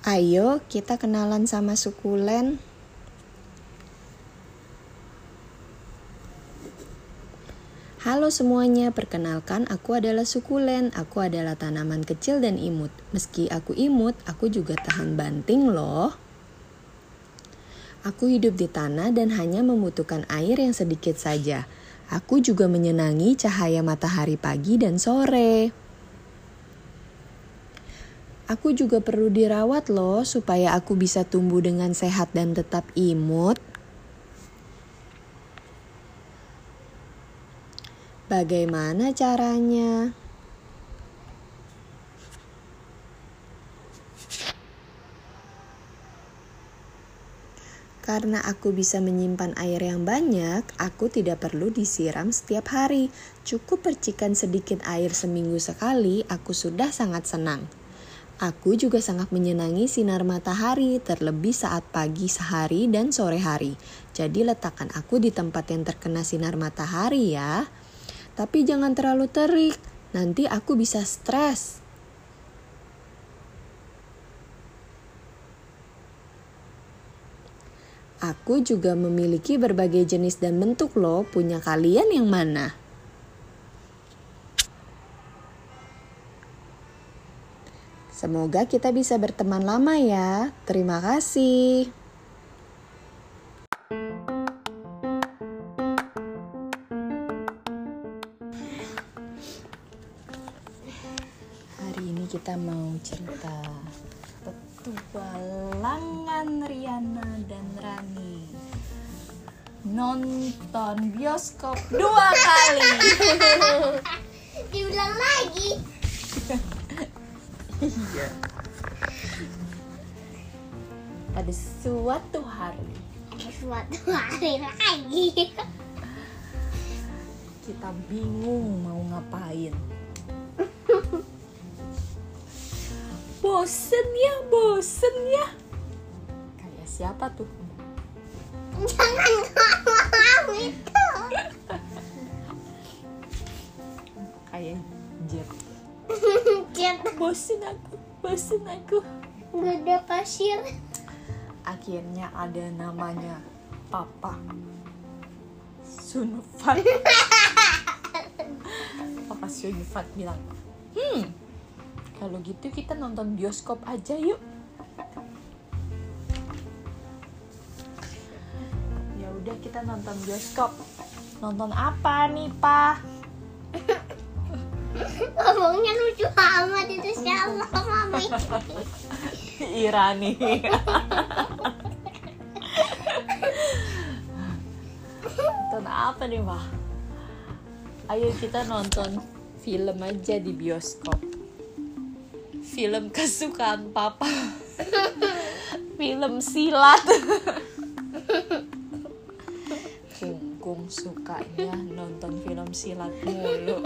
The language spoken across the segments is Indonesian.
Ayo kita kenalan sama sukulen. Halo semuanya, perkenalkan aku adalah sukulen. Aku adalah tanaman kecil dan imut. Meski aku imut, aku juga tahan banting loh. Aku hidup di tanah dan hanya membutuhkan air yang sedikit saja. Aku juga menyenangi cahaya matahari pagi dan sore. Aku juga perlu dirawat loh supaya aku bisa tumbuh dengan sehat dan tetap imut. Bagaimana caranya? Karena aku bisa menyimpan air yang banyak, aku tidak perlu disiram setiap hari. Cukup percikan sedikit air seminggu sekali, aku sudah sangat senang. Aku juga sangat menyenangi sinar matahari, terlebih saat pagi sehari dan sore hari. Jadi letakkan aku di tempat yang terkena sinar matahari ya. Tapi jangan terlalu terik, nanti aku bisa stres. Aku juga memiliki berbagai jenis dan bentuk loh, punya kalian yang mana? Semoga kita bisa berteman lama ya. Terima kasih. Hari ini kita mau cerita petualangan Riana dan Rani nonton bioskop dua kali. Diulang lagi. Iya. Pada suatu hari Suatu hari lagi. kita bingung mau ngapain. Bosen ya, bosen ya. Kayak siapa tuh? Jangan ngomong itu. Jangan Bosen aku, bosen aku. gak ada pasir. Akhirnya ada namanya Papa Sunfat. Papa Sunfat bilang, hmm, kalau gitu kita nonton bioskop aja yuk. Ya udah kita nonton bioskop. Nonton apa nih, Pak? Ngomongnya lucu amat itu siapa mami? Irani. nonton apa nih, Pak? Ayo kita nonton film aja di bioskop. Film kesukaan Papa. film silat. Kungkung sukanya nonton film silat mulu.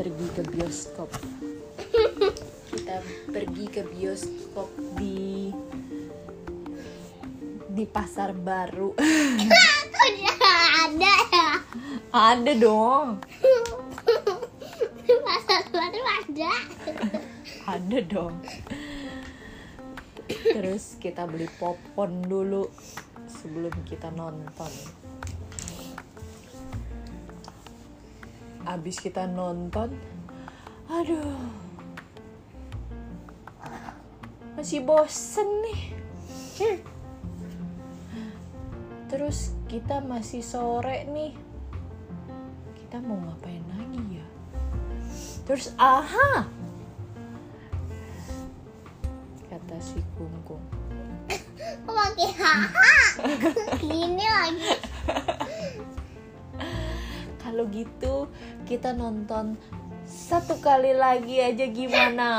Pergi ke bioskop kita pergi ke bioskop di di pasar baru ada ya? ada dong Pasar baru ada. ada dong terus kita beli popcorn dulu sebelum kita nonton abis kita nonton aduh masih bosen nih. Terus kita masih sore nih. Kita mau ngapain lagi ya? Terus aha! Kata si kungkung. Kok pakai haha? Gini lagi. kalau gitu kita nonton satu kali lagi aja gimana?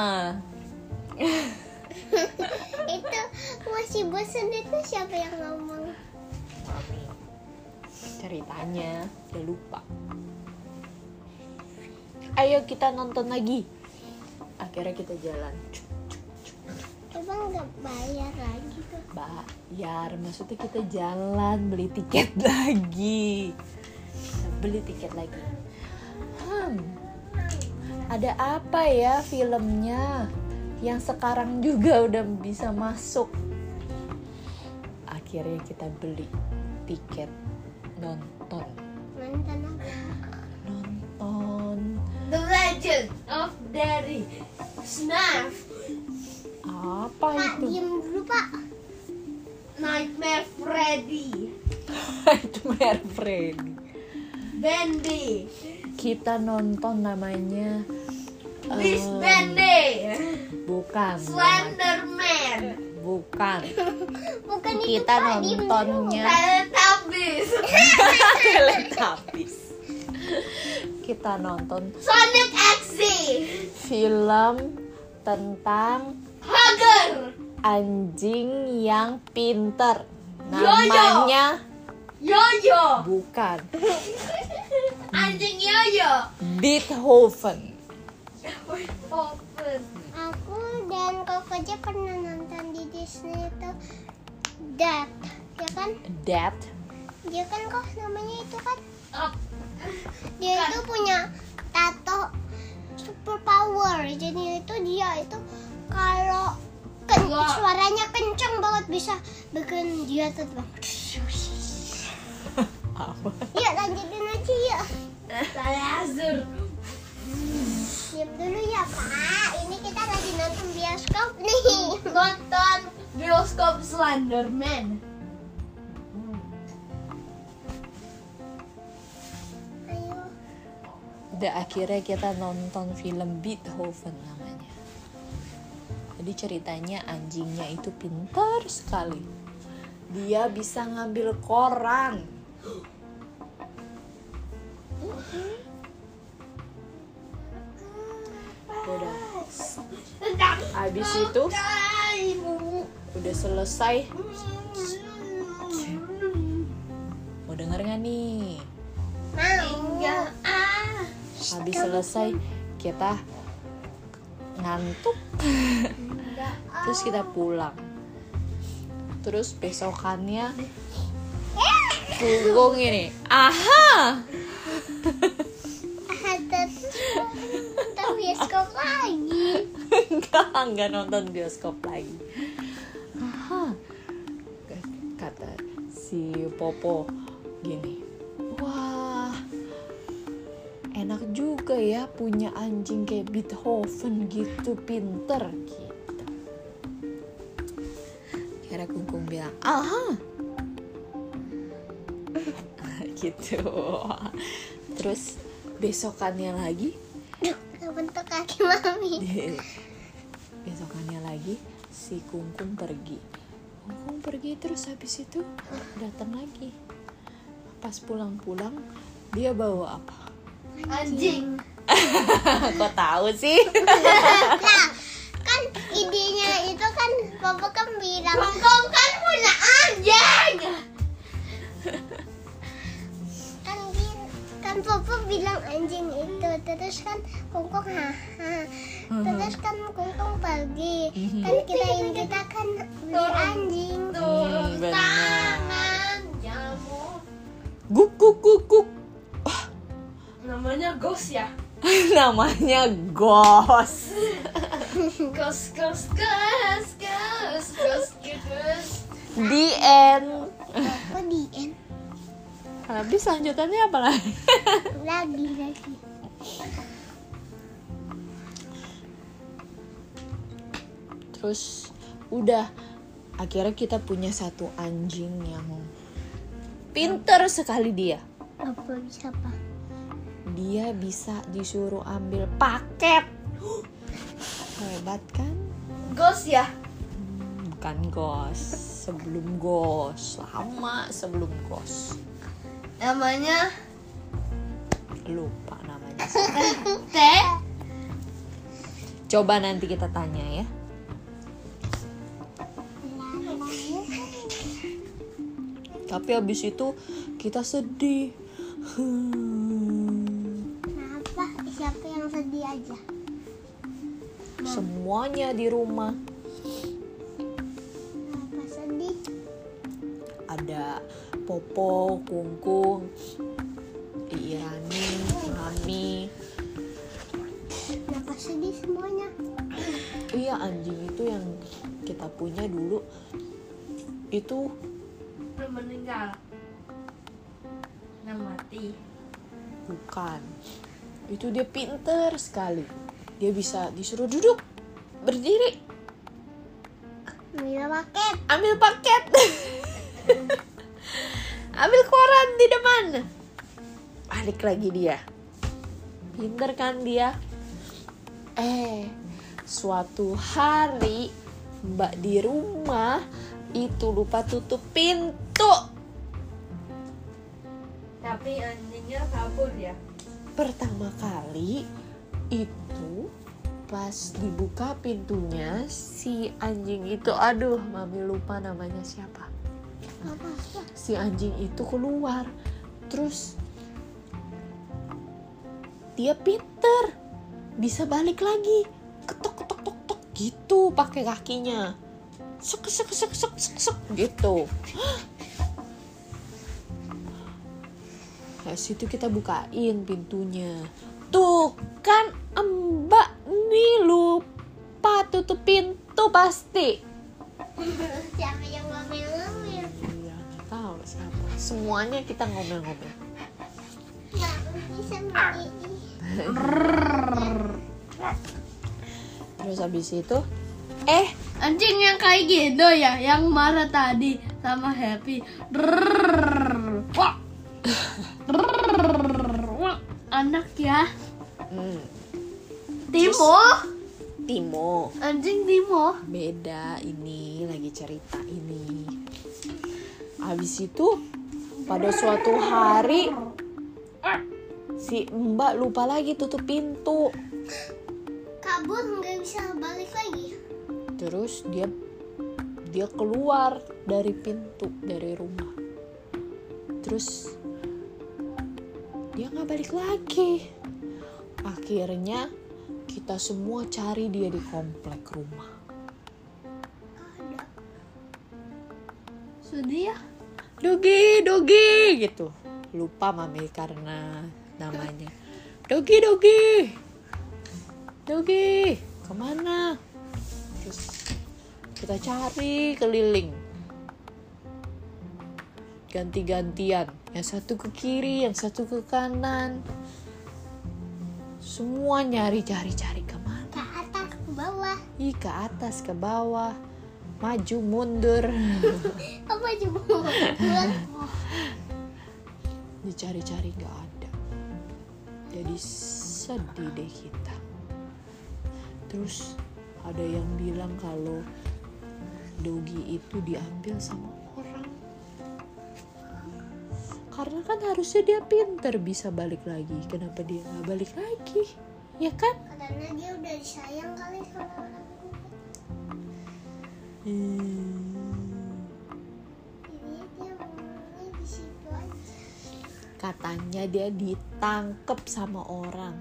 Itu masih bosan itu siapa yang ngomong? ceritanya udah lupa. Ayo kita nonton lagi. Akhirnya kita jalan. Emang nggak bayar lagi tuh? bayar maksudnya kita jalan beli tiket lagi. Beli tiket lagi Hmm. Ada apa ya filmnya yang sekarang juga udah bisa masuk? Akhirnya kita beli tiket nonton. Nonton apa? Nonton The Legend of Daddy Snarf apa Pak, itu? diem dulu pak. Nightmare Freddy Nightmare Freddy. Bendy Kita nonton namanya Bendy. bukan. Slenderman. Bukan. Bukan itu kita dulu. nontonnya. Teletubbies. Teletubbies. Kita nonton Sonic X. film tentang Hugger. anjing yang pinter. Namanya Yoyo bukan Anjing Yoyo Beethoven Open Aku dan Koko aja pernah nonton di Disney itu Dad, ya kan? That Dia kan kok namanya itu kan? Up Dia Bukan. itu punya tato super power. Jadi itu dia itu kalau ken- suaranya kencang banget bisa bikin dia tuh bang. Apa Ya lanjutin aja ya. Saya Azur Diam dulu ya pak. Ini kita lagi nonton bioskop nih. Nonton bioskop Slenderman Ayo. Udah akhirnya kita nonton film Beethoven namanya. Jadi ceritanya anjingnya itu pintar sekali. Dia bisa ngambil koran. Udah. Habis itu udah selesai. Mau denger gak nih? Habis selesai kita ngantuk. Terus kita pulang. Terus besokannya punggung ini. Aha! Ada nonton bioskop lagi. enggak, enggak nonton bioskop lagi. Aha. Kata si Popo gini. Wah, enak juga ya punya anjing kayak Beethoven gitu, pinter gitu. Kira Kungkung bilang, aha, gitu. Terus besokannya lagi? Bentuk kaki mami. besokannya lagi si Kungkung pergi. Kungkung pergi terus habis itu datang lagi. Pas pulang-pulang dia bawa apa? Anjing. Kok tahu sih? Nah, kan idenya itu kan Papa kan bilang kan Papa bilang anjing itu terus kan Kungkung haha terus kan Kungkung pergi kan kirain kita kan beli anjing Turun tangan Jamu guk guk guk. Guk Namanya Ghost ya? Namanya Gos Ghost, ghost, ghost, ghost, ghost, ghost. The end. Kok di habis lanjutannya apa lagi? Lagi lagi. Terus udah. Akhirnya kita punya satu anjing yang pinter sekali dia. Apa bisa apa dia bisa disuruh ambil paket. Hebat kan? Ghost ya? Bukan gos sebelum gos lama sebelum gos Namanya? Lupa namanya. Teh? Coba nanti kita tanya ya. Tapi habis itu kita sedih. Hmm, kenapa? Siapa yang sedih aja? Semuanya di rumah Popo, Kungkung, irani, Mami. Kenapa sedih semuanya? Iya anjing itu yang kita punya dulu itu meninggal, Nggak mati. Bukan. Itu dia pinter sekali. Dia bisa disuruh duduk, berdiri, ambil paket ambil paket ambil koran di depan balik lagi dia pinter kan dia eh suatu hari mbak di rumah itu lupa tutup pintu Tapi anjingnya kabur ya. pertama kali itu pas dibuka pintunya si anjing itu aduh mami lupa namanya siapa Apa? Si anjing itu keluar. Terus dia pinter. Bisa balik lagi. Ketok ketok tok tok gitu pakai kakinya. Sek sek sek sek sek, sek gitu. Nah, situ kita bukain pintunya. Tuh kan Mbak nih lupa tutup pintu pasti. Siapa yang Semuanya kita ngomel-ngomel. Terus habis itu, eh Anjing yang kayak gitu ya, yang marah tadi sama Happy. Wah. Anak ya. hmm, Timo. Timo Anjing Timo. beda ini lagi cerita ini. Habis itu pada suatu hari si Mbak lupa lagi tutup pintu. Kabur nggak bisa balik lagi. terus dia dia keluar dari pintu dari rumah terus dia nggak balik lagi akhirnya kita semua cari dia di komplek rumah. Sedih ya. Dogi dogi gitu. Lupa mami karena namanya. Dogi dogi dogi ke mana? Terus kita cari keliling. Ganti-gantian. Yang satu ke kiri yang satu ke kanan. Semua nyari cari cari ke mana? Ke atas, ke bawah. Ih ke atas ke bawah. Maju mundur Buat dicari-cari nggak ada. Jadi sedih deh kita. Terus ada yang bilang kalau dogi itu diambil sama orang. Karena kan harusnya dia pinter bisa balik lagi. Kenapa dia nggak balik lagi? Ya kan? Karena dia udah disayang kali sama orang. Hmm, katanya dia ditangkep sama orang.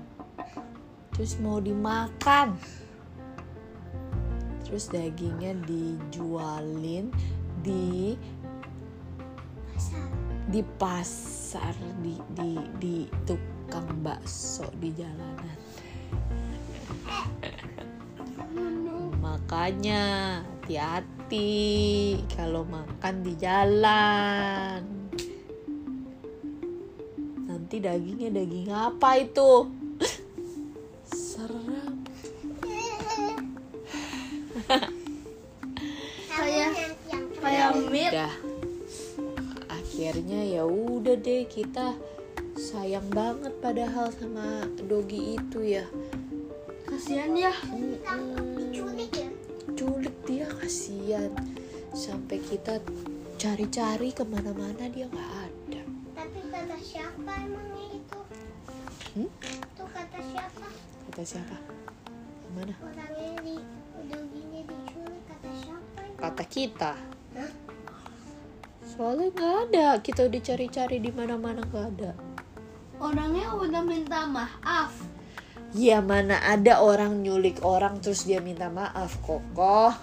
Terus mau dimakan. Terus dagingnya dijualin di Pasar. di pasar di di di tukang bakso di jalanan. Makanya hati-hati kalau makan di jalan nanti dagingnya daging apa itu? Serem. Kayak- Kayak udah. Akhirnya ya udah deh kita sayang banget padahal sama dogi itu ya. Kasihan ya. diculik ya. culik dia kasihan. Sampai kita cari-cari ke mana-mana dia nggak Hmm? Itu kata siapa? kata siapa mana Orangnya di udah gini diculik kata siapa? kata kita Hah? soalnya nggak ada kita udah cari-cari di mana-mana nggak ada Orangnya udah minta maaf. ya mana ada orang nyulik orang terus dia minta maaf kokoh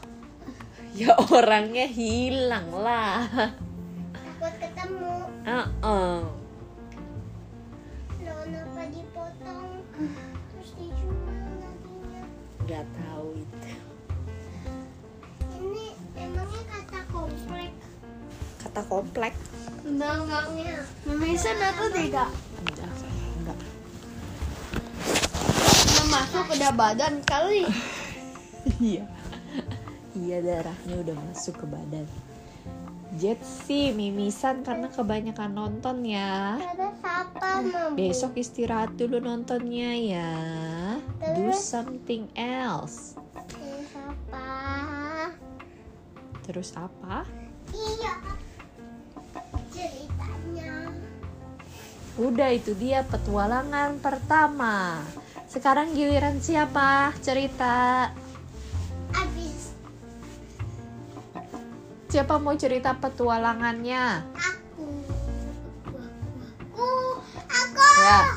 ya orangnya hilang lah Takut ketemu. Heeh. Loh, komplek. Enggak, Memisan atau tidak? Enggak, enggak. Udah masuk udah badan kali. Iya. Iya darahnya udah masuk ke badan. Jet sih mimisan karena kebanyakan nonton ya. Besok istirahat dulu nontonnya ya. Do something else. Terus apa? Terus apa? Iya. Udah itu dia petualangan pertama. Sekarang giliran siapa cerita? Abis Siapa mau cerita petualangannya? aku. Aku. Aku. Ya,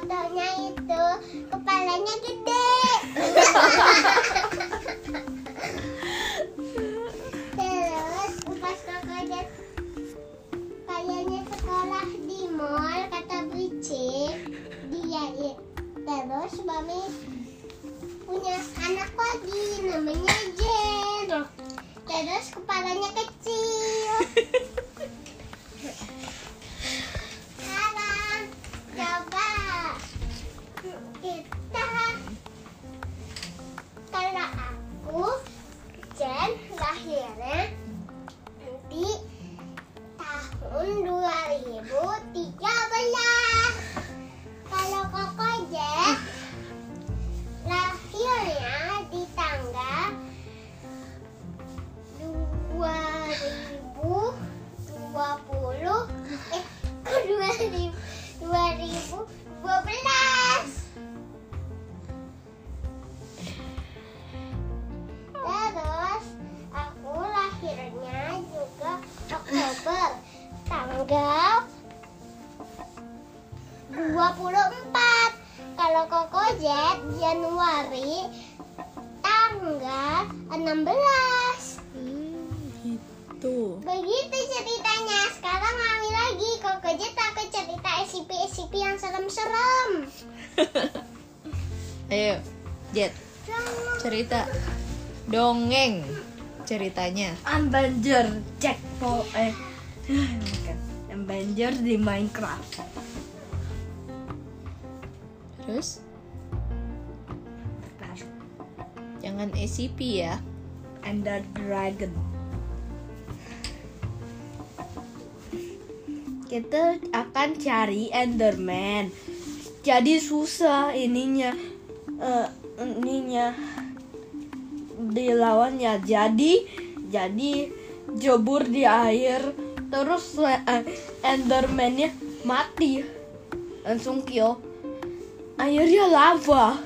fotonya itu kepalanya gede. Terus pas Jen kayaknya sekolah di mall kata Bricik dia terus Mami punya anak lagi namanya Jen terus kepalanya kecil 24 kalau Koko Jet Januari tanggal 16 Hmm, gitu. begitu ceritanya. Sekarang Mami lagi. Koko Jet aku cerita SCP-SCP yang serem-serem. Ayo, Jet, cerita. Dongeng. Ceritanya. Avenger Jackpot eh. Avenger di Minecraft. Terus jangan SCP ya. Ender Dragon. Kita akan cari Enderman. Jadi susah ininya eh, ininya dilawannya. Jadi jadi jebur di air terus eh, Enderman-nya mati. Langsung kill. Akhirnya lava.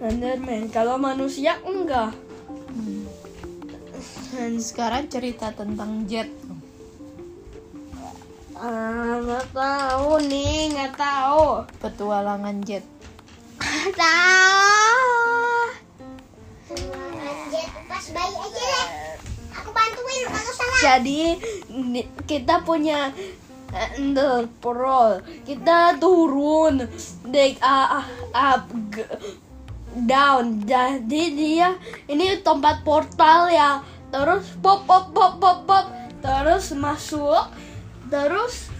Enderman. Kalau manusia enggak. Dan sekarang cerita tentang Jet. Ah, nggak tahu nih, nggak tahu. Petualangan Jet. Tahu. Jet pas bayi aja deh aku bantuin kalau salah Jadi kita punya Ender Pearl. Kita turun dek ah, up down. Jadi dia ini tempat portal ya. Terus pop pop pop pop pop. Terus masuk. Terus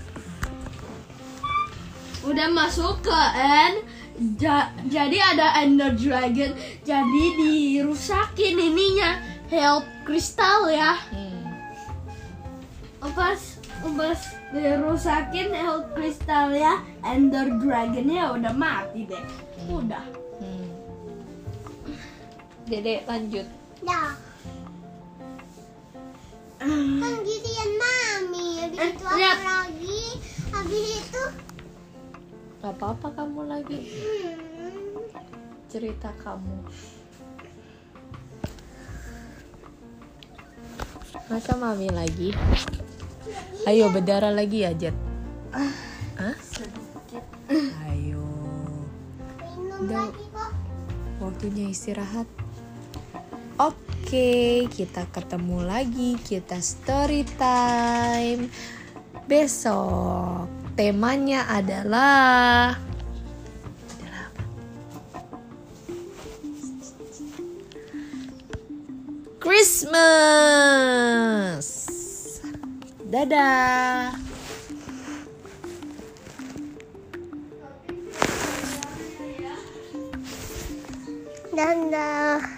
udah masuk ke end. Ja- jadi ada Ender Dragon. Jadi dirusakin ininya health crystal ya. Hmm. Pas pas dirusakin health crystal ya Ender Dragonnya udah mati deh udah Hmm. Dede lanjut. dah kan giliran mami habis Eh, itu lihat. lagi habis itu Gak apa-apa kamu lagi hmm, cerita kamu. Masa mami lagi? Ayo berdarah lagi ya Jet. Hah? Ayo. Udah. Waktunya istirahat. Oke, kita ketemu lagi. Kita story time besok. Temanya adalah adalah apa? Christmas. Dadah. Dadah.